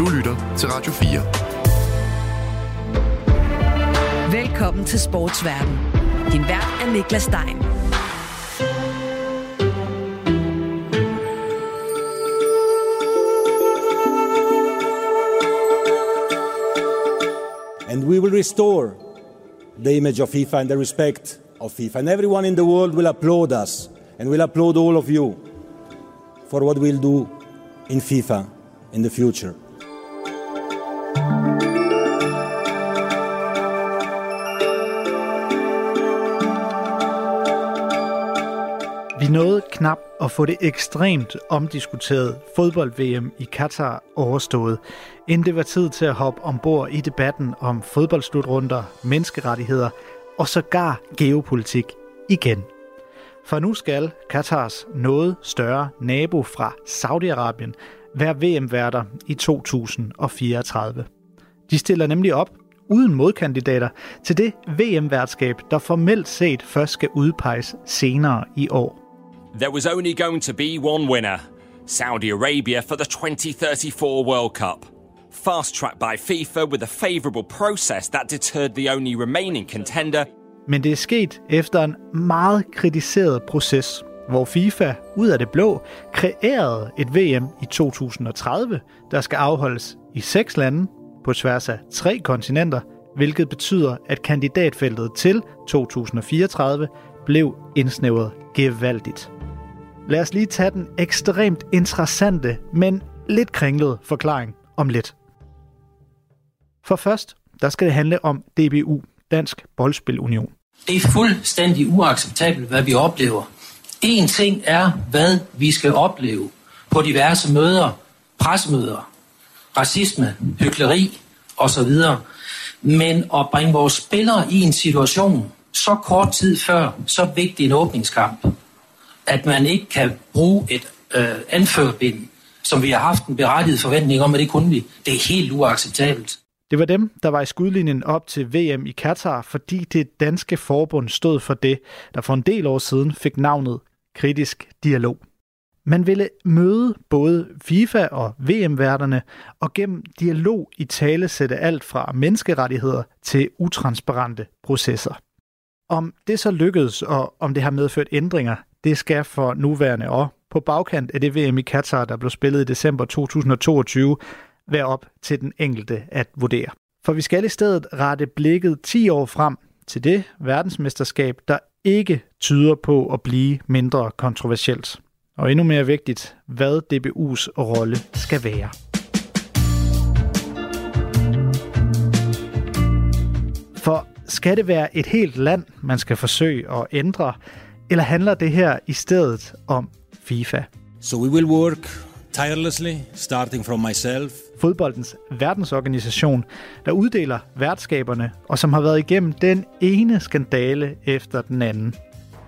Du lytter til Radio 4. Velkommen til Sportsverden. Din vært er Niklas Stein. And we will restore the image of FIFA and the respect of FIFA. And everyone in the world will applaud us and will applaud all of you for what we'll do in FIFA in the future. Nåede knap at få det ekstremt omdiskuterede fodbold-VM i Katar overstået, inden det var tid til at hoppe ombord i debatten om fodboldslutrunder, menneskerettigheder og sågar geopolitik igen. For nu skal Katars noget større nabo fra Saudi-Arabien være VM-værter i 2034. De stiller nemlig op uden modkandidater til det VM-værtskab, der formelt set først skal udpeges senere i år. There was only going to be one winner Saudi Arabia for the 2034 World Cup. Fast tracked by FIFA with a favourable process that deterred the only remaining contender. Men det er sket efter en meget kritiseret proces, hvor FIFA ud af det blå kreerede et VM i 2030, der skal afholdes i seks lande på tværs af tre kontinenter, hvilket betyder, at kandidatfeltet til 2034 blev indsnævret gevaldigt. Lad os lige tage den ekstremt interessante, men lidt kringlede forklaring om lidt. For først, der skal det handle om DBU, Dansk Boldspilunion. Det er fuldstændig uacceptabelt, hvad vi oplever. En ting er, hvad vi skal opleve på diverse møder, pressemøder, racisme, hykleri osv. Men at bringe vores spillere i en situation så kort tid før så vigtig en åbningskamp, at man ikke kan bruge et øh, anførbind, som vi har haft en berettiget forventning om, at det kunne vi. Det er helt uacceptabelt. Det var dem, der var i skudlinjen op til VM i Katar, fordi det danske forbund stod for det, der for en del år siden fik navnet kritisk dialog. Man ville møde både FIFA og VM-værterne og gennem dialog i tale sætte alt fra menneskerettigheder til utransparente processer. Om det så lykkedes, og om det har medført ændringer, det skal for nuværende og på bagkant af det VM i Katar, der blev spillet i december 2022, være op til den enkelte at vurdere. For vi skal i stedet rette blikket 10 år frem til det verdensmesterskab, der ikke tyder på at blive mindre kontroversielt. Og endnu mere vigtigt, hvad DBU's rolle skal være. For skal det være et helt land, man skal forsøge at ændre, eller handler det her i stedet om FIFA? So we will work tirelessly, starting from myself. Fodboldens verdensorganisation, der uddeler værtskaberne, og som har været igennem den ene skandale efter den anden.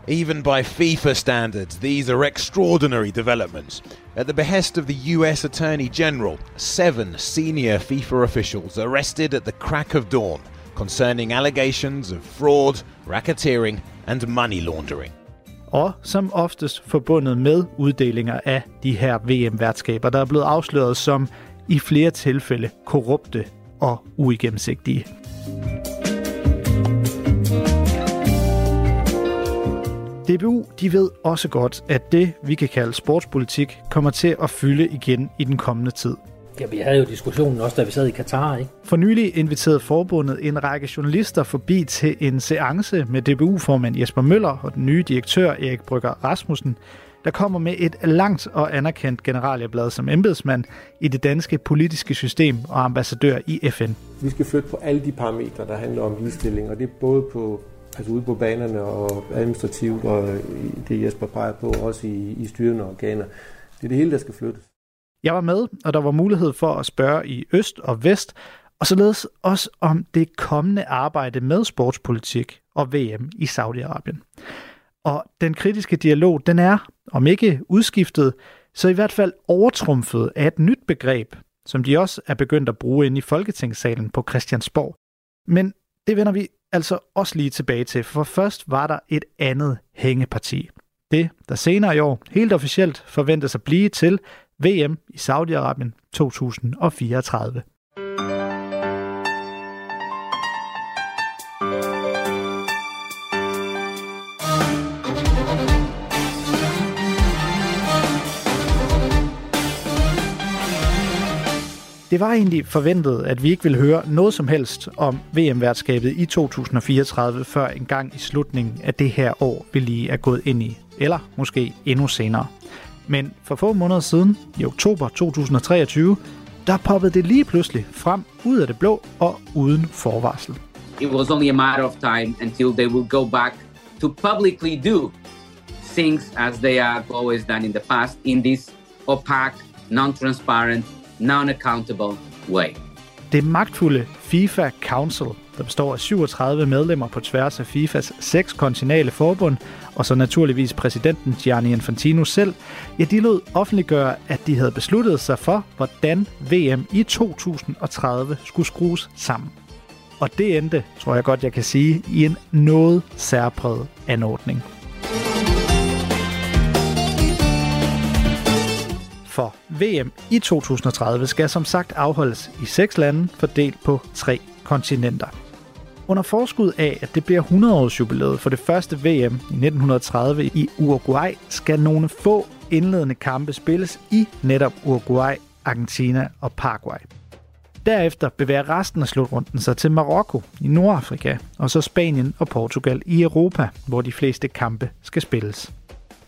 Even by FIFA standards, these are extraordinary developments. At the behest of the US Attorney General, seven senior FIFA officials arrested at the crack of dawn concerning allegations of fraud, racketeering and money laundering. Og som oftest forbundet med uddelinger af de her VM-værtskaber, der er blevet afsløret som i flere tilfælde korrupte og uigennemsigtige. DBU de ved også godt, at det, vi kan kalde sportspolitik, kommer til at fylde igen i den kommende tid. Ja, vi havde jo diskussionen også, da vi sad i Katar, ikke? For nylig inviterede forbundet en række journalister forbi til en seance med DBU-formand Jesper Møller og den nye direktør Erik Brygger Rasmussen, der kommer med et langt og anerkendt generalieblad som embedsmand i det danske politiske system og ambassadør i FN. Vi skal flytte på alle de parametre, der handler om ligestilling, og det er både på altså ude på banerne og administrativt, og det Jesper peger på, også i, i styrende organer. Det er det hele, der skal flyttes. Jeg var med, og der var mulighed for at spørge i øst og vest, og således også om det kommende arbejde med sportspolitik og VM i Saudi-Arabien. Og den kritiske dialog, den er, om ikke udskiftet, så i hvert fald overtrumfet af et nyt begreb, som de også er begyndt at bruge ind i Folketingssalen på Christiansborg. Men det vender vi altså også lige tilbage til, for først var der et andet hængeparti. Det, der senere i år helt officielt forventes at blive til VM i Saudi-Arabien 2034. Det var egentlig forventet, at vi ikke ville høre noget som helst om VM-værtskabet i 2034 før en gang i slutningen af det her år, vi lige er gået ind i. Eller måske endnu senere. Men for få måneder siden, i oktober 2023, der poppede det lige pludselig frem ud af det blå og uden forvarsel. It was only a matter of time until they will go back to publicly do things as they have always done in the past in this opaque, non-transparent, non-accountable way. Det magtfulde FIFA Council, der består af 37 medlemmer på tværs af FIFAs seks kontinentale forbund, og så naturligvis præsidenten Gianni Infantino selv, ja, de lod offentliggøre, at de havde besluttet sig for, hvordan VM i 2030 skulle skrues sammen. Og det endte, tror jeg godt, jeg kan sige, i en noget særpræget anordning. For VM i 2030 skal som sagt afholdes i seks lande, fordelt på tre kontinenter. Under forskud af, at det bliver 100-års jubilæet for det første VM i 1930 i Uruguay, skal nogle få indledende kampe spilles i netop Uruguay, Argentina og Paraguay. Derefter bevæger resten af slutrunden sig til Marokko i Nordafrika, og så Spanien og Portugal i Europa, hvor de fleste kampe skal spilles.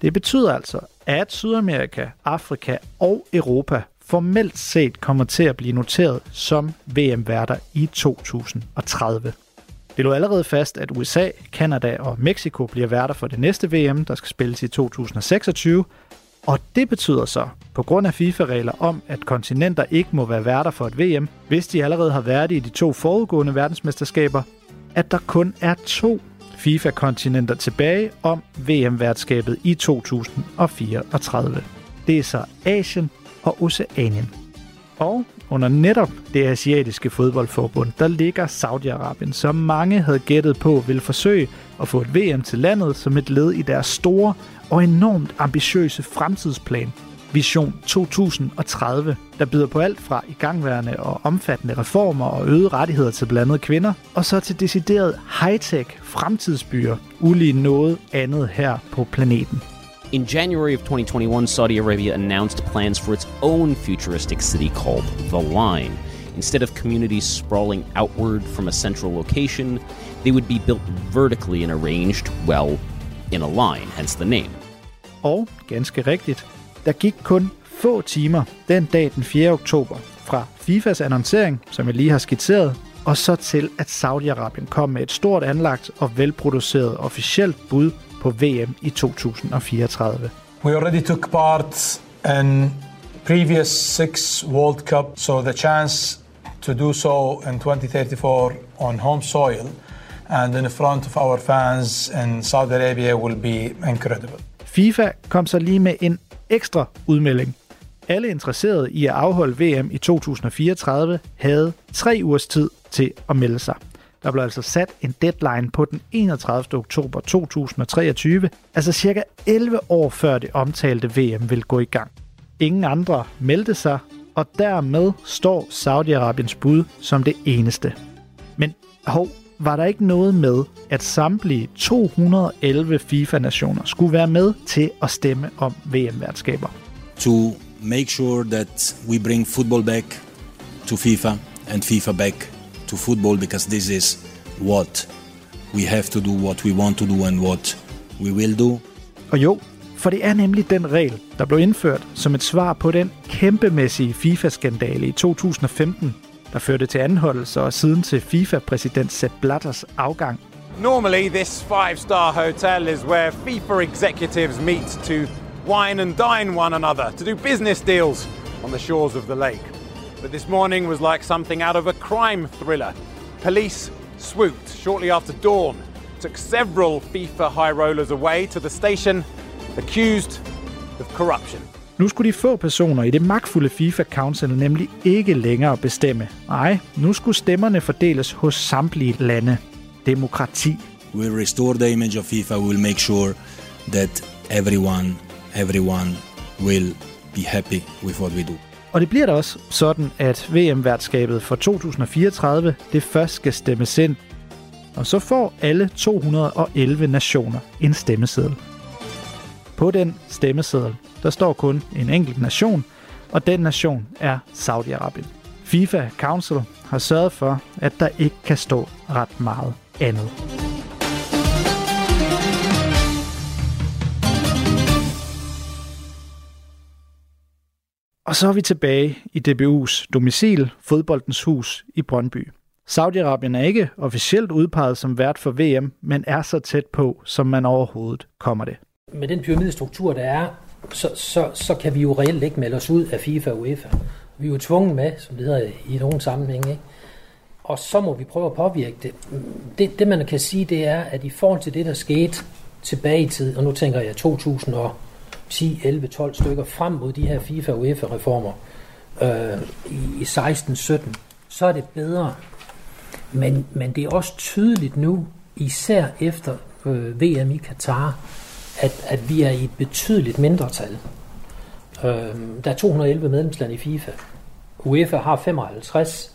Det betyder altså, at Sydamerika, Afrika og Europa formelt set kommer til at blive noteret som VM-værter i 2030. Det lå allerede fast, at USA, Kanada og Mexico bliver værter for det næste VM, der skal spilles i 2026, og det betyder så, på grund af FIFA-regler om, at kontinenter ikke må være værter for et VM, hvis de allerede har været i de to forudgående verdensmesterskaber, at der kun er to FIFA-kontinenter tilbage om VM-værtskabet i 2034. Det er så Asien og Oceanien. Og under netop det asiatiske fodboldforbund, der ligger Saudi-Arabien, som mange havde gættet på vil forsøge at få et VM til landet som et led i deres store og enormt ambitiøse fremtidsplan, Vision 2030, der byder på alt fra igangværende og omfattende reformer og øgede rettigheder til blandt andet kvinder, og så til decideret high-tech fremtidsbyer, ulige noget andet her på planeten. In January of 2021, Saudi Arabia announced plans for its own futuristic city called The Line. Instead of communities sprawling outward from a central location, they would be built vertically and arranged, well, in a line, hence the name. Og ganske rigtigt, der gik kun få timer den dag den 4. oktober fra FIFAs annoncering, som jeg lige har skitseret, og så til at Saudi-Arabien kom med et stort anlagt og velproduceret officielt bud på VM i 2034. We already took part in previous six World Cup, so the chance to do so in 2034 on home soil and in front of our fans in Saudi Arabia will be incredible. FIFA kom så lige med en ekstra udmelding. Alle interesserede i at afholde VM i 2034 havde tre ugers tid til at melde sig. Der blev altså sat en deadline på den 31. oktober 2023, altså cirka 11 år før det omtalte VM vil gå i gang. Ingen andre meldte sig, og dermed står Saudi-Arabiens bud som det eneste. Men hov, var der ikke noget med, at samtlige 211 FIFA-nationer skulle være med til at stemme om VM-værtskaber? To make sure that we bring football back to FIFA and FIFA back to football because this is what we have to do, what we want to do and what we will do. Og jo, for det er nemlig den regel, der blev indført som et svar på den kæmpemæssige FIFA-skandale i 2015, der førte til og siden til FIFA-præsident Sepp Blatters afgang. Normally, this five star hotel is where FIFA executives meet to wine and dine one another, to do business deals on the shores of the lake. But this morning was like something out of a crime thriller. Police swooped shortly after dawn, took several FIFA high rollers away to the station, accused of corruption. Nu skulle de få personer i det magtfulde FIFA Council nemlig ikke længere bestemme. Nej, nu skulle stemmerne fordeles hos samtlige lande. Demokrati. We'll restore the image of FIFA. We'll make sure that everyone, everyone will be happy with what we do. Og det bliver da også sådan, at VM-værtskabet for 2034 det først skal stemmes ind. Og så får alle 211 nationer en stemmeseddel. På den stemmeseddel, der står kun en enkelt nation, og den nation er Saudi-Arabien. FIFA Council har sørget for, at der ikke kan stå ret meget andet. Og så er vi tilbage i DBU's domicil, fodboldens hus i Brøndby. Saudi-Arabien er ikke officielt udpeget som vært for VM, men er så tæt på, som man overhovedet kommer det. Med den pyramidestruktur, der er, så, så, så kan vi jo reelt ikke melde os ud af FIFA og UEFA. Vi er jo tvunget med, som det hedder i nogle sammenhænge, ikke? og så må vi prøve at påvirke det. det. Det man kan sige, det er, at i forhold til det, der skete tilbage i tid, og nu tænker jeg 2010, 11, 12 stykker frem mod de her FIFA og UEFA-reformer øh, i, i 16, 17, så er det bedre. Men, men det er også tydeligt nu, især efter øh, VM i Katar, at, at vi er i et betydeligt mindretal. Øh, der er 211 medlemslande i FIFA. UEFA har 55.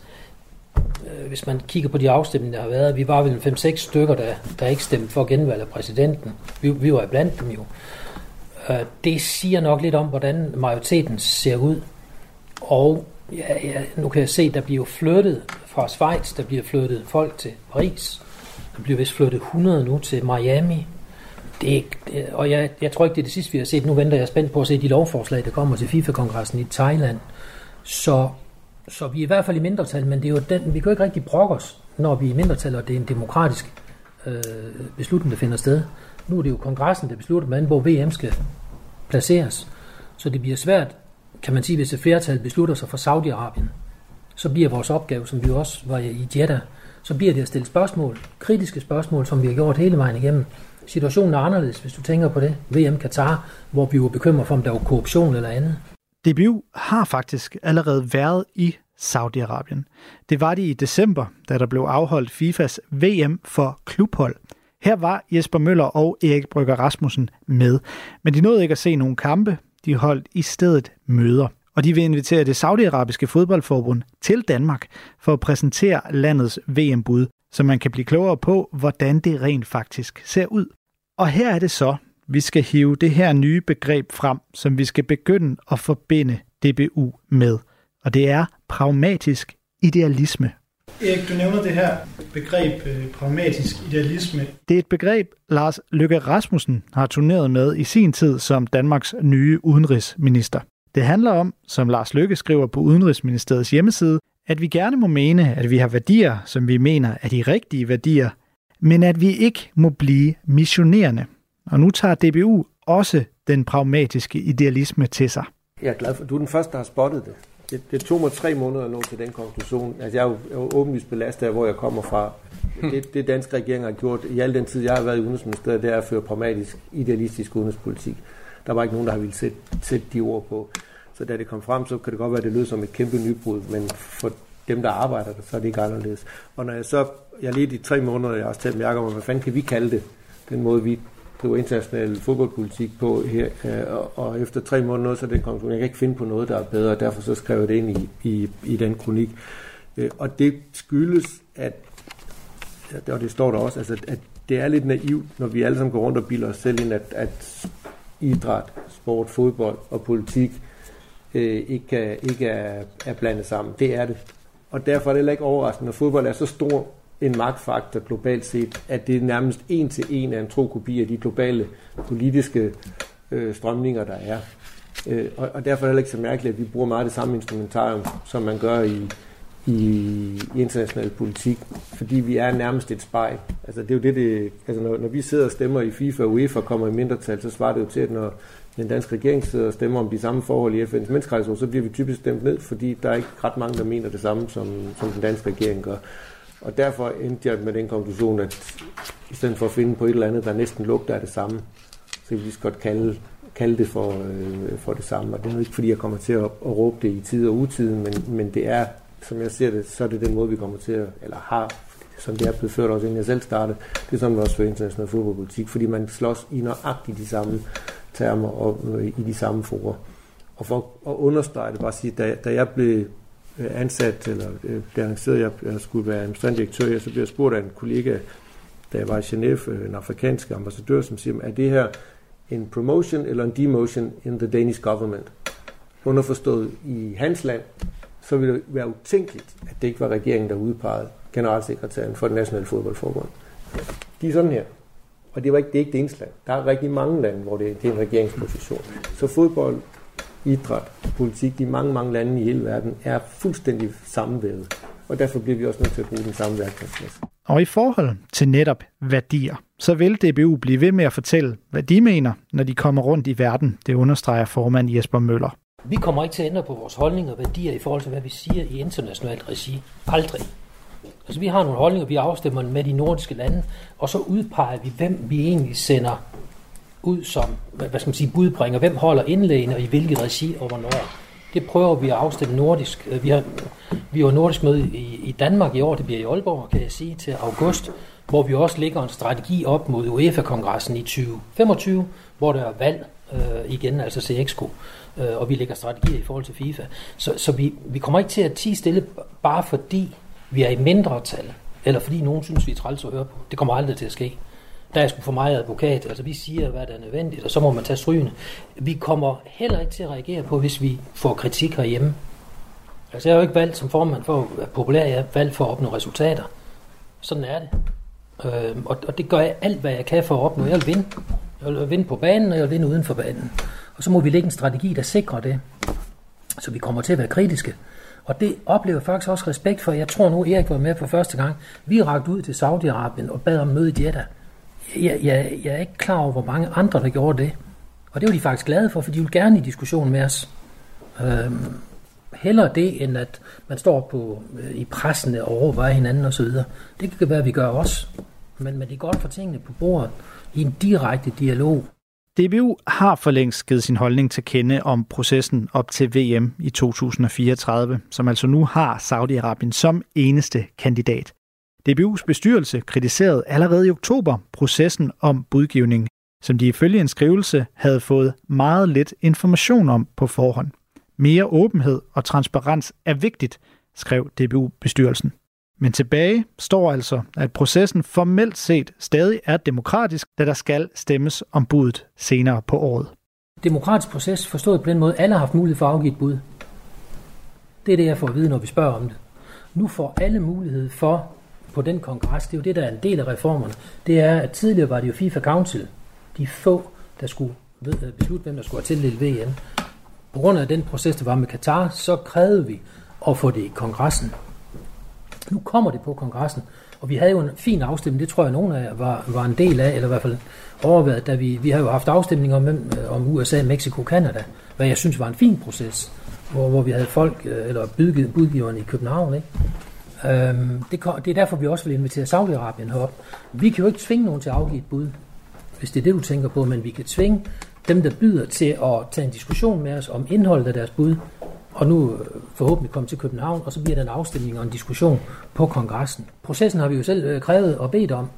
Øh, hvis man kigger på de afstemninger, der har været, vi var vel 5-6 stykker, der, der ikke stemte for genvalg af præsidenten. Vi, vi var blandt dem jo. Øh, det siger nok lidt om, hvordan majoriteten ser ud. Og ja, ja, nu kan jeg se, der bliver flyttet fra Schweiz, der bliver flyttet folk til Paris. Der bliver vist flyttet 100 nu til Miami. Det, og jeg, jeg tror ikke, det er det sidste, vi har set. Nu venter jeg spændt på at se de lovforslag, der kommer til FIFA-kongressen i Thailand. Så, så vi er i hvert fald i mindretal, men det er jo den, vi kan jo ikke rigtig brokke os, når vi er i mindretal, og det er en demokratisk øh, beslutning, der finder sted. Nu er det jo kongressen, der beslutter, hvordan, hvor VM skal placeres. Så det bliver svært, kan man sige, hvis et flertal beslutter sig for Saudi-Arabien, så bliver vores opgave, som vi også var i Jeddah, så bliver det at stille spørgsmål, kritiske spørgsmål, som vi har gjort hele vejen igennem situationen er anderledes, hvis du tænker på det. VM Katar, hvor vi var bekymret for, om der var korruption eller andet. DBU har faktisk allerede været i Saudi-Arabien. Det var de i december, da der blev afholdt FIFAs VM for klubhold. Her var Jesper Møller og Erik Brygger Rasmussen med, men de nåede ikke at se nogen kampe. De holdt i stedet møder. Og de vil invitere det saudiarabiske fodboldforbund til Danmark for at præsentere landets VM-bud, så man kan blive klogere på, hvordan det rent faktisk ser ud. Og her er det så, vi skal hive det her nye begreb frem, som vi skal begynde at forbinde DBU med. Og det er pragmatisk idealisme. Erik, du nævner det her begreb øh, pragmatisk idealisme. Det er et begreb, Lars Løkke Rasmussen har turneret med i sin tid som Danmarks nye udenrigsminister. Det handler om, som Lars Løkke skriver på Udenrigsministeriets hjemmeside, at vi gerne må mene, at vi har værdier, som vi mener er de rigtige værdier, men at vi ikke må blive missionerende. Og nu tager DBU også den pragmatiske idealisme til sig. Jeg er glad for, at du er den første, der har spottet det. Det, det tog mig tre måneder at nå til den konklusion. Altså, jeg er jo, jeg er jo åbenlyst belastet af, hvor jeg kommer fra. Det, det danske regering har gjort i al den tid, jeg har været i Udenrigsministeriet, det er at føre pragmatisk, idealistisk udenrigspolitik. Der var ikke nogen, der har ville sætte, sætte de ord på. Så da det kom frem, så kan det godt være, at det lød som et kæmpe nybrud, men for dem, der arbejder der, så er det ikke anderledes. Og når jeg så, jeg lige de tre måneder, jeg har også talt med Jacob om, hvad fanden kan vi kalde det, den måde, vi driver international fodboldpolitik på her, øh, og efter tre måneder, så er det konklusion, jeg kan ikke finde på noget, der er bedre, og derfor så skrev jeg det ind i, i, i den kronik. Øh, og det skyldes, at, og det står der også, altså, at det er lidt naivt, når vi alle sammen går rundt og bilder os selv ind, at, at idræt, sport, fodbold og politik øh, ikke, ikke er, er blandet sammen. Det er det. Og derfor er det heller ikke overraskende, når fodbold er så stor en magtfaktor globalt set, at det nærmest en til en af en tro kopi af de globale politiske øh, strømninger, der er. Øh, og, og derfor er det heller ikke så mærkeligt, at vi bruger meget det samme instrumentarium, som man gør i, i, i international politik, fordi vi er nærmest et spejl. Altså det er jo det, det altså når, når vi sidder og stemmer i FIFA og UEFA kommer i mindretal, så svarer det jo til, at når den danske regering sidder og stemmer om de samme forhold i FN's menneskerettighedsråd, så bliver vi typisk stemt ned, fordi der er ikke ret mange, der mener det samme, som, som den danske regering gør. Og derfor endte jeg med den konklusion, at i stedet for at finde på et eller andet, der næsten lugter af det samme, så kan vi lige så godt kalde, kalde det for, øh, for det samme. Og det er ikke, fordi jeg kommer til at, at råbe det i tid og utid, men, men det er, som jeg ser det, så er det den måde, vi kommer til at, eller har, som det er blevet ført også, inden jeg selv startede, det er sådan, vi også fører international fodboldpolitik, fordi man slås i nøjagtigt de samme termer og øh, i de samme forer. Og for at understrege det, bare sige, da, da jeg blev øh, ansat, eller øh, blev annonceret, at jeg jeg skulle være administrerende direktør, så blev jeg spurgt af en kollega, da jeg var i Genève, øh, en afrikansk ambassadør, som siger, er det her en promotion eller en demotion in the Danish government? Underforstået i hans land, så ville det være utænkeligt, at det ikke var regeringen, der udpegede generalsekretæren for den nationale fodboldforbund. De er sådan her. Og det, var ikke, det er ikke det eneste land. Der er rigtig mange lande, hvor det, det er en regeringsposition. Så fodbold, idræt, politik, de mange, mange lande i hele verden er fuldstændig sammenvævet. Og derfor bliver vi også nødt til at bruge den samme værktøjsmasse. Og i forhold til netop værdier, så vil DBU blive ved med at fortælle, hvad de mener, når de kommer rundt i verden, det understreger formand Jesper Møller. Vi kommer ikke til at ændre på vores holdninger og værdier i forhold til, hvad vi siger i internationalt regi. Aldrig. Altså vi har nogle holdninger, vi afstemmer med de nordiske lande, og så udpeger vi, hvem vi egentlig sender ud som, hvad skal man sige, budbringer, hvem holder indlægene og i hvilket regi og hvornår. Det prøver vi at afstemme nordisk. Vi har, vi har nordisk møde i, i Danmark i år, det bliver i Aalborg, kan jeg sige, til august, hvor vi også lægger en strategi op mod UEFA-kongressen i 2025, hvor der er valg øh, igen, altså CXK øh, og vi lægger strategier i forhold til FIFA. Så, så vi, vi kommer ikke til at tige stille, bare fordi vi er i mindre tal, eller fordi nogen synes, vi er træls at høre på. Det kommer aldrig til at ske. Der er sgu for mig advokat, altså vi siger, hvad der er nødvendigt, og så må man tage strygene. Vi kommer heller ikke til at reagere på, hvis vi får kritik herhjemme. Altså jeg er jo ikke valgt som formand for at være populær, jeg er valgt for at opnå resultater. Sådan er det. Øh, og, og det gør jeg alt, hvad jeg kan for at opnå. Jeg vil vinde. Jeg vil vinde på banen, og jeg vil vinde uden for banen. Og så må vi lægge en strategi, der sikrer det. Så vi kommer til at være kritiske. Og det oplever jeg faktisk også respekt for. Jeg tror nu, Erik var med for første gang. Vi rakte ud til Saudi-Arabien og bad om møde i Jeddah. Jeg, jeg, jeg er ikke klar over, hvor mange andre, der gjorde det. Og det var de faktisk glade for, for de vil gerne i diskussion med os. Øhm, hellere det, end at man står på, øh, i pressen og overvejer hinanden osv. Det kan være, at vi gør også. Men, men det er godt for tingene på bordet i en direkte dialog. DBU har for længst givet sin holdning til kende om processen op til VM i 2034, som altså nu har Saudi-Arabien som eneste kandidat. DBU's bestyrelse kritiserede allerede i oktober processen om budgivning, som de ifølge en skrivelse havde fået meget lidt information om på forhånd. Mere åbenhed og transparens er vigtigt, skrev DBU-bestyrelsen. Men tilbage står altså, at processen formelt set stadig er demokratisk, da der skal stemmes om budet senere på året. Demokratisk proces forstået på den måde, alle har haft mulighed for at afgive et bud. Det er det, jeg får at vide, når vi spørger om det. Nu får alle mulighed for på den kongres, det er jo det, der er en del af reformerne, det er, at tidligere var det jo FIFA Council, de få, der skulle øh, beslutte, hvem der skulle have tildelt VM. På grund af den proces, der var med Katar, så krævede vi at få det i kongressen. Nu kommer det på kongressen, og vi havde jo en fin afstemning, det tror jeg, nogen af jer var, var en del af, eller i hvert fald overvejet, da vi, vi har jo haft afstemninger om, øh, om USA, Mexico, Canada, hvad jeg synes var en fin proces, hvor, hvor vi havde folk, øh, eller budgiverne i København, ikke? Øhm, det, det er derfor, vi også vil invitere Saudi-Arabien herop. Vi kan jo ikke tvinge nogen til at afgive et bud, hvis det er det, du tænker på, men vi kan tvinge dem, der byder til at tage en diskussion med os om indholdet af deres bud, og nu øh, forhåbentlig komme til København, og så bliver der en afstemning og en diskussion på kongressen. Processen har vi jo selv øh, krævet og bedt om.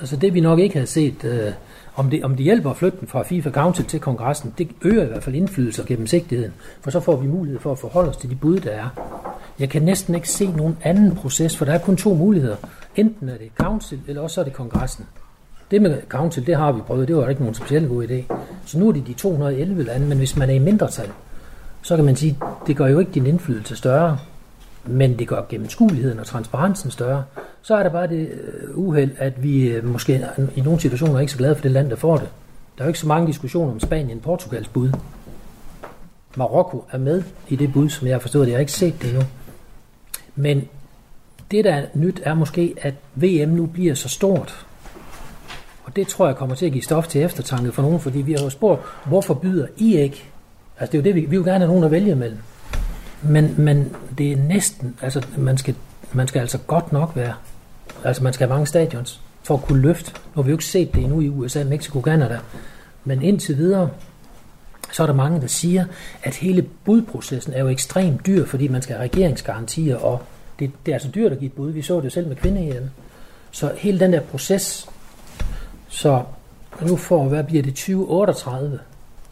Altså det vi nok ikke havde set, øh, om, det, om det hjælper at flytte den fra FIFA Council til kongressen, det øger i hvert fald indflydelse og gennemsigtigheden, for så får vi mulighed for at forholde os til de bud, der er. Jeg kan næsten ikke se nogen anden proces, for der er kun to muligheder. Enten er det Council, eller også er det kongressen. Det med Council, det har vi prøvet, det var ikke nogen specielt god idé. Så nu er det de 211 lande, men hvis man er i mindretal, så kan man sige, det gør jo ikke din indflydelse større, men det gør gennemskueligheden og transparensen større. Så er der bare det øh, uheld, at vi øh, måske i nogle situationer er ikke så glade for det land, der får det. Der er jo ikke så mange diskussioner om Spanien Portugals bud. Marokko er med i det bud, som jeg har forstået. Jeg har ikke set det endnu. Men det, der er nyt, er måske, at VM nu bliver så stort. Og det tror jeg kommer til at give stof til eftertanke for nogen, fordi vi har jo spurgt, hvorfor byder I ikke? Altså det er jo det, vi, vi vil gerne have nogen at vælge imellem. Men, men det er næsten, altså man skal, man skal altså godt nok være, altså man skal have mange stadions for at kunne løfte. Nu har vi jo ikke set det endnu i USA, Mexico, Canada. Men indtil videre, så er der mange, der siger, at hele budprocessen er jo ekstremt dyr, fordi man skal have regeringsgarantier, og det, det er altså dyrt at give et bud. Vi så det jo selv med kvinde Så hele den der proces, så nu får, hvad bliver det, 2038,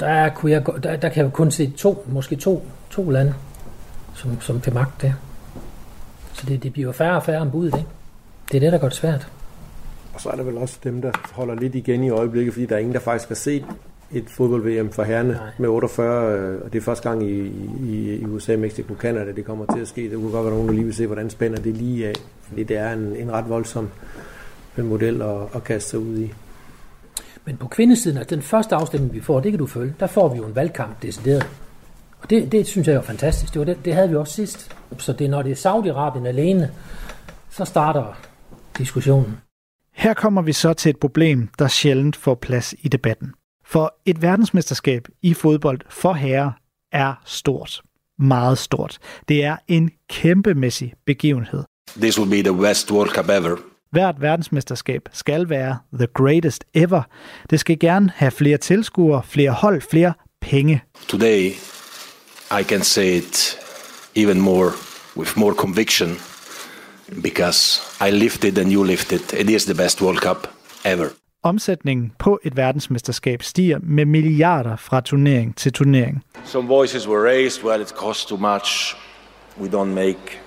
der, kunne jeg, der, der kan jeg kun se to, måske to, to lande, som, som kan magte det. Så det, det bliver færre og færre om budet, ikke? Det er det, der gør det svært. Og så er der vel også dem, der holder lidt igen i øjeblikket, fordi der er ingen, der faktisk har set et fodbold-VM for herrene Nej. med 48, øh, og det er første gang i, i, i USA, Mexico, Canada, det kommer til at ske. Det kunne godt være nogen, der lige vil se, hvordan spænder det lige af, fordi det er en, en ret voldsom model at, at kaste sig ud i. Men på kvindesiden, altså den første afstemning, vi får, det kan du følge, der får vi jo en valgkamp decideret. Og det, det synes jeg er fantastisk. Det, var det, det havde vi også sidst. Så det, når det er Saudi-Arabien alene, så starter diskussionen. Her kommer vi så til et problem, der sjældent får plads i debatten. For et verdensmesterskab i fodbold for herrer er stort. Meget stort. Det er en kæmpemæssig begivenhed. This will be the best World Cup ever. Hvert verdensmesterskab skal være the greatest ever. Det skal gerne have flere tilskuere, flere hold, flere penge. Today, I can say it even more with more conviction because I lived it and you lived it. It is the best World Cup ever. Omsætningen på et verdensmesterskab stiger med milliarder fra turnering til turnering. Some voices were raised, well, it costs too much. We don't make.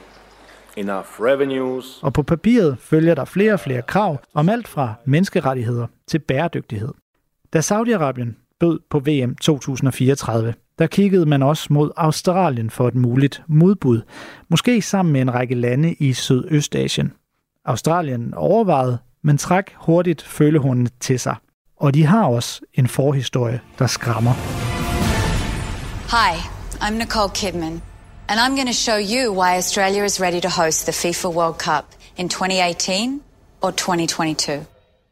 Og på papiret følger der flere og flere krav om alt fra menneskerettigheder til bæredygtighed. Da Saudi-Arabien bød på VM 2034, der kiggede man også mod Australien for et muligt modbud, måske sammen med en række lande i Sydøstasien. Australien overvejede, men træk hurtigt følehornene til sig. Og de har også en forhistorie, der skræmmer. Hi, I'm Nicole Kidman, and I'm going to show you why Australia is ready to host the FIFA World Cup in 2018 or 2022.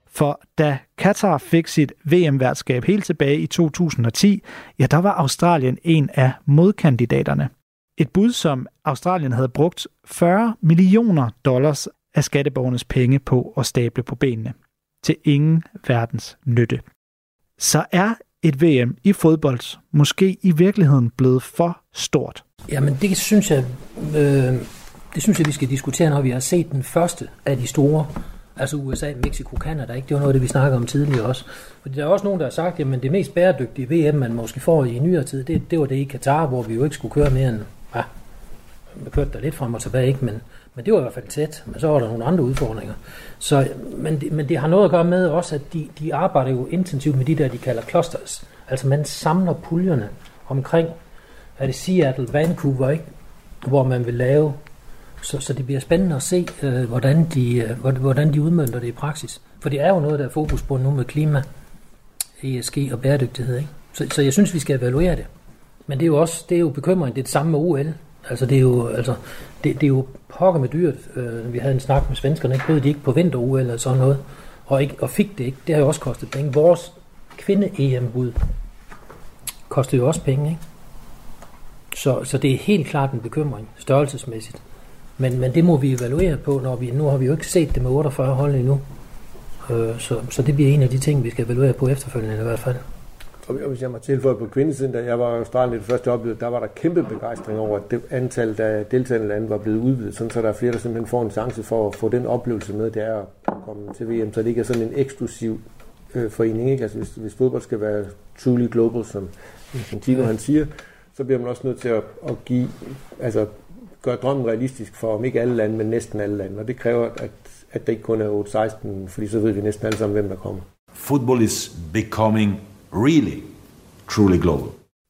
For da Qatar fik sit VM-værtskab helt tilbage i 2010, ja, der var Australien en af modkandidaterne. Et bud, som Australien havde brugt 40 millioner dollars af skatteborgernes penge på at stable på benene. Til ingen verdens nytte. Så er et VM i fodbold måske i virkeligheden blevet for stort? Jamen det synes jeg, øh, det synes jeg, vi skal diskutere, når vi har set den første af de store Altså USA, Mexico, Canada, ikke? Det var noget af det, vi snakkede om tidligere også. Fordi der er også nogen, der har sagt, at det mest bæredygtige VM, man måske får i nyere tid, det, det var det i Katar, hvor vi jo ikke skulle køre mere end, ja, vi kørte der lidt frem og tilbage, ikke? Men, men det var i hvert fald tæt, men så var der nogle andre udfordringer. Så, men, det, men det har noget at gøre med også, at de, de arbejder jo intensivt med de der, de kalder clusters. Altså man samler puljerne omkring, er det Seattle, Vancouver, ikke? hvor man vil lave så, så det bliver spændende at se, øh, hvordan, de, øh, hvordan de udmønter det i praksis. For det er jo noget, der er fokus på nu med klima, ESG og bæredygtighed. Ikke? Så, så jeg synes, vi skal evaluere det. Men det er jo også det er jo bekymring. Det er det samme med OL. Altså det er jo, altså, det, det er jo pokker med dyrt. Øh, vi havde en snak med svenskerne, ikke? Både de ikke på vinter-OL eller sådan noget, og, ikke, og fik det ikke. Det har jo også kostet penge. Vores kvinde-EM-bud kostede jo også penge, ikke? Så, så det er helt klart en bekymring, størrelsesmæssigt. Men, men det må vi evaluere på, når vi, nu har vi jo ikke set det med 48 hold endnu. Øh, så, så det bliver en af de ting, vi skal evaluere på efterfølgende i hvert fald. Og hvis jeg må tilføje på kvindesiden, da jeg var i Australien det første oplevelse, der var der kæmpe begejstring over, at det antal af deltagende lande var blevet udvidet, sådan så der er flere, der simpelthen får en chance for at få den oplevelse med, det er at komme til VM, så det ikke er sådan en eksklusiv øh, forening. Ikke? Altså hvis, hvis fodbold skal være truly global, som Infantino han siger, så bliver man også nødt til at, at give, altså gøre drømmen realistisk for om ikke alle lande, men næsten alle lande. Og det kræver, at, at det ikke kun er 8-16, fordi så ved vi næsten alle sammen, hvem der kommer. Football is becoming really, truly global.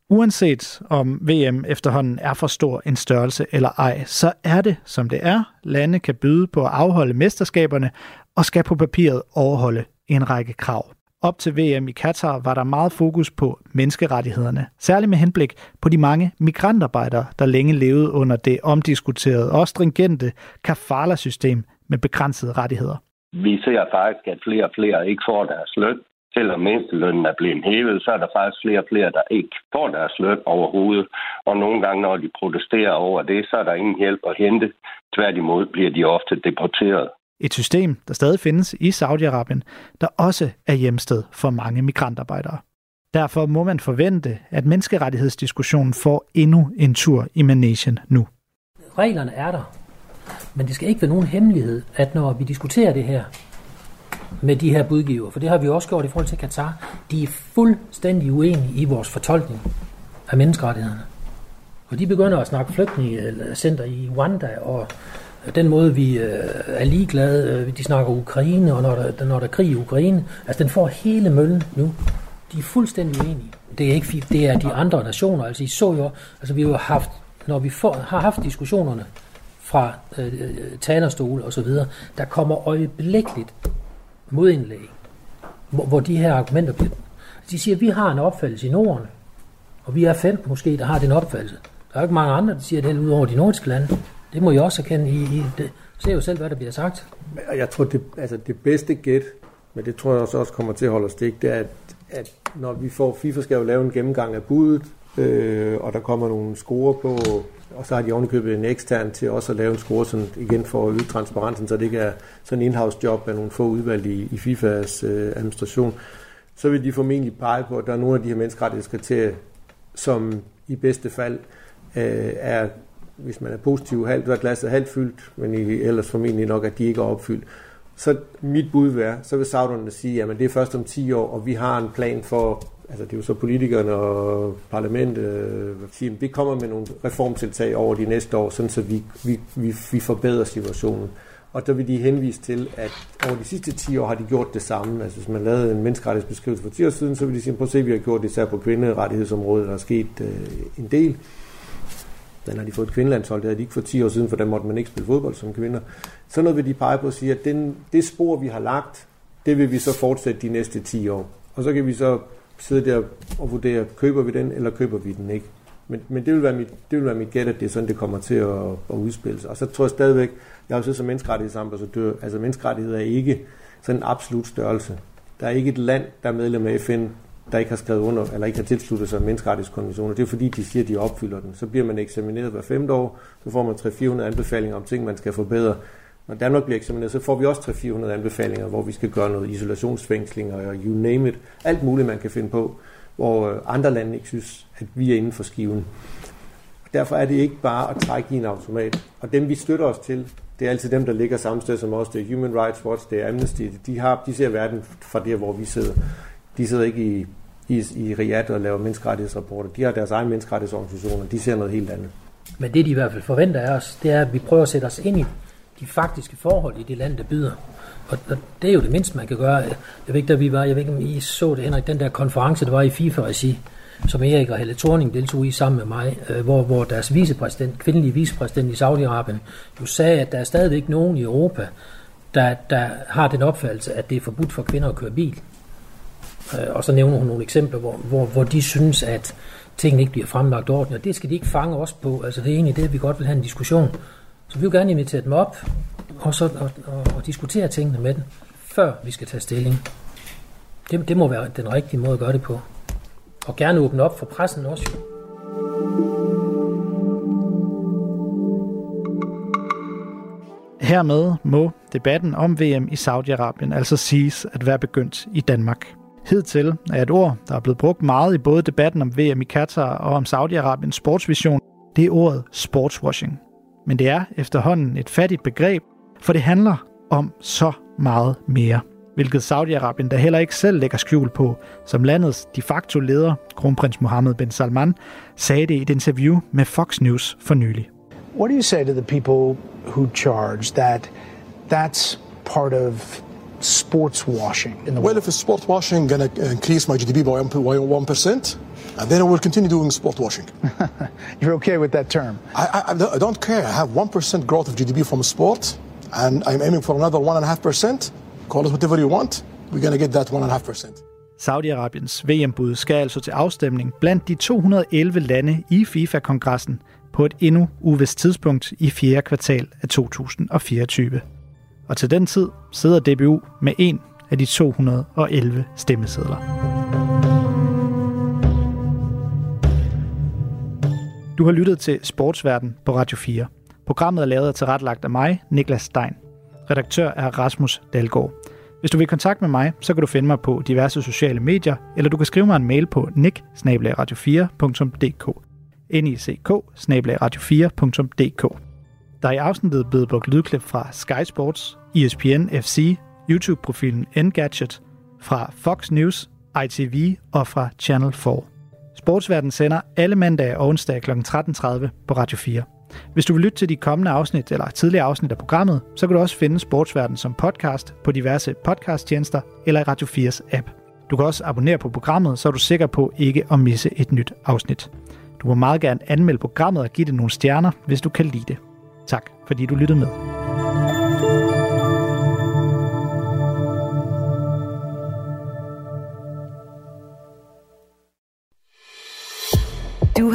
Uanset om VM efterhånden er for stor en størrelse eller ej, så er det, som det er. Lande kan byde på at afholde mesterskaberne og skal på papiret overholde en række krav. Op til VM i Katar var der meget fokus på menneskerettighederne, særligt med henblik på de mange migrantarbejdere, der længe levede under det omdiskuterede og stringente kafala-system med begrænsede rettigheder. Vi ser faktisk, at flere og flere ikke får deres løn. Selvom mindstelønnen er blevet hævet, så er der faktisk flere og flere, der ikke får deres løn overhovedet. Og nogle gange, når de protesterer over det, så er der ingen hjælp at hente. Tværtimod bliver de ofte deporteret. Et system, der stadig findes i Saudi-Arabien, der også er hjemsted for mange migrantarbejdere. Derfor må man forvente, at menneskerettighedsdiskussionen får endnu en tur i Manesien nu. Reglerne er der, men det skal ikke være nogen hemmelighed, at når vi diskuterer det her, med de her budgiver, for det har vi også gjort i forhold til Katar. De er fuldstændig uenige i vores fortolkning af menneskerettighederne. Og de begynder at snakke flygtningecenter i Rwanda, og den måde, vi øh, er ligeglade, øh, de snakker Ukraine, og når der, når der er krig i Ukraine, altså den får hele møllen nu. De er fuldstændig enige. Det er ikke det er de andre nationer, altså I så jo, altså vi har haft, når vi får, har haft diskussionerne fra øh, øh talerstol og så videre, der kommer øjeblikkeligt modindlæg, hvor, hvor de her argumenter bliver... De siger, at vi har en opfattelse i Norden, og vi er fem måske, der har den opfattelse. Der er ikke mange andre, der siger det ud over de nordiske lande. Det må jeg også erkende. I, I det. ser jo selv, hvad der bliver sagt. Jeg tror, det, altså det bedste gæt, men det tror jeg også, også kommer til at holde os stik, det er, at, at når vi får, FIFA skal jo lave en gennemgang af budet, øh, og der kommer nogle score på, og så har de ovenikøbet en ekstern til også at lave en score, sådan, igen for at øge transparensen, så det ikke er sådan en in-house job af nogle få udvalg i, i FIFAs øh, administration, så vil de formentlig pege på, at der er nogle af de her menneskerettighedskriterier, som i bedste fald øh, er, hvis man er positiv, halvt, så er glasset halvt fyldt, men ellers formentlig nok, at de ikke er opfyldt. Så mit bud vil være, så vil sauderne sige, at det er først om 10 år, og vi har en plan for, altså det er jo så politikerne og parlamentet, øh, siger, vi kommer med nogle reformtiltag over de næste år, sådan så vi, vi, vi, vi forbedrer situationen. Og der vil de henvise til, at over de sidste 10 år har de gjort det samme. Altså hvis man lavede en menneskerettighedsbeskrivelse for 10 år siden, så vil de sige, prøv at se, at vi har gjort det især på kvinderettighedsområdet, der er sket øh, en del. Den har de fået et kvindelandshold, det havde de ikke for 10 år siden, for der måtte man ikke spille fodbold som kvinder. Så noget vil de pege på at sige, at den, det spor, vi har lagt, det vil vi så fortsætte de næste 10 år. Og så kan vi så sidde der og vurdere, køber vi den, eller køber vi den ikke. Men, men det, vil være mit, det vil være mit gæt, at det er sådan, det kommer til at, at udspille sig. Og så tror jeg stadigvæk, jeg har jo siddet som menneskerettighedsambassadør, altså menneskerettigheder er ikke sådan en absolut størrelse. Der er ikke et land, der er medlem af FN, der ikke har skrevet under, eller ikke har tilsluttet sig menneskerettighedskonventioner. Det er fordi, de siger, at de opfylder den. Så bliver man eksamineret hver femte år, så får man 300-400 anbefalinger om ting, man skal forbedre. Når Danmark bliver eksamineret, så får vi også 300-400 anbefalinger, hvor vi skal gøre noget isolationsfængsling og you name it. Alt muligt, man kan finde på, hvor øh, andre lande ikke synes, at vi er inden for skiven. Derfor er det ikke bare at trække i en automat. Og dem, vi støtter os til, det er altid dem, der ligger samme sted som os. Det er Human Rights Watch, det er Amnesty. De, har, de ser verden fra der, hvor vi sidder. De sidder ikke i i, i Riyadh og laver menneskerettighedsrapporter. De har deres egen menneskerettighedsorganisationer, de ser noget helt andet. Men det, de i hvert fald forventer af os, det er, at vi prøver at sætte os ind i de faktiske forhold i det land, der byder. Og, og det er jo det mindste, man kan gøre. Jeg ved ikke, der vi var, jeg ved ikke, om I så det, Henrik, den der konference, der var i FIFA-regi, som Erik og Helle Thorning deltog i sammen med mig, øh, hvor, hvor deres vicepræsident, kvindelige vicepræsident i Saudi-Arabien, jo sagde, at der er stadigvæk nogen i Europa, der, der har den opfattelse, at det er forbudt for kvinder at køre bil. Øh, og så nævner hun nogle eksempler, hvor, hvor, hvor de synes, at tingene ikke bliver fremlagt ordentligt, og det skal de ikke fange os på. Altså det er egentlig det, vi godt vil have en diskussion. Så vi vil gerne invitere dem op, og, så, og, og, og diskutere tingene med dem, før vi skal tage stilling. Det, det må være den rigtige måde at gøre det på. Og gerne åbne op for pressen også jo. Hermed må debatten om VM i Saudi-Arabien altså siges at være begyndt i Danmark. Hidtil er et ord, der er blevet brugt meget i både debatten om VM i Katar og om Saudi-Arabiens sportsvision, det er ordet sportswashing. Men det er efterhånden et fattigt begreb, for det handler om så meget mere. Hvilket Saudi-Arabien da heller ikke selv lægger skjul på, som landets de facto leder, kronprins Mohammed bin Salman, sagde det i et interview med Fox News for nylig. What do you say to the people who charge that that's part of sports washing in the well, if it's sport washing going to increase my GDP by 1%, and then I will continue doing sport washing. You're okay with that term? I, I, I, don't care. I have 1% growth of GDP from sport, and I'm aiming for another 1.5%. Call it whatever you want. We're going to get that 1.5%. Saudi-Arabiens VM-bud skal altså til afstemning blandt de 211 lande i FIFA-kongressen på et endnu uvist tidspunkt i fjerde kvartal af 2024 og til den tid sidder DBU med en af de 211 stemmesedler. Du har lyttet til Sportsverden på Radio 4. Programmet er lavet og tilrettelagt af mig, Niklas Stein. Redaktør er Rasmus Dalgaard. Hvis du vil i kontakt med mig, så kan du finde mig på diverse sociale medier, eller du kan skrive mig en mail på nick 4dk nick 4dk Der er i afsnittet blevet brugt lydklip fra Sky Sports, ESPN FC, YouTube-profilen Engadget, fra Fox News, ITV og fra Channel 4. Sportsverden sender alle mandage og onsdag kl. 13.30 på Radio 4. Hvis du vil lytte til de kommende afsnit eller tidligere afsnit af programmet, så kan du også finde Sportsverden som podcast på diverse podcasttjenester eller i Radio 4's app. Du kan også abonnere på programmet, så er du sikker på ikke at misse et nyt afsnit. Du må meget gerne anmelde programmet og give det nogle stjerner, hvis du kan lide det. Tak, fordi du lyttede med.